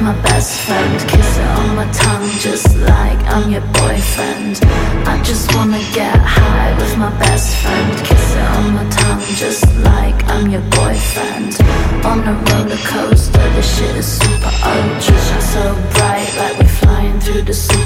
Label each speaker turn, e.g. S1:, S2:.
S1: My best friend, kiss it on my tongue just like I'm your boyfriend. I just wanna get high with my best friend, kiss it on my tongue just like I'm your boyfriend. On a roller coaster, this shit is super ultra, so bright like we're flying through the sun.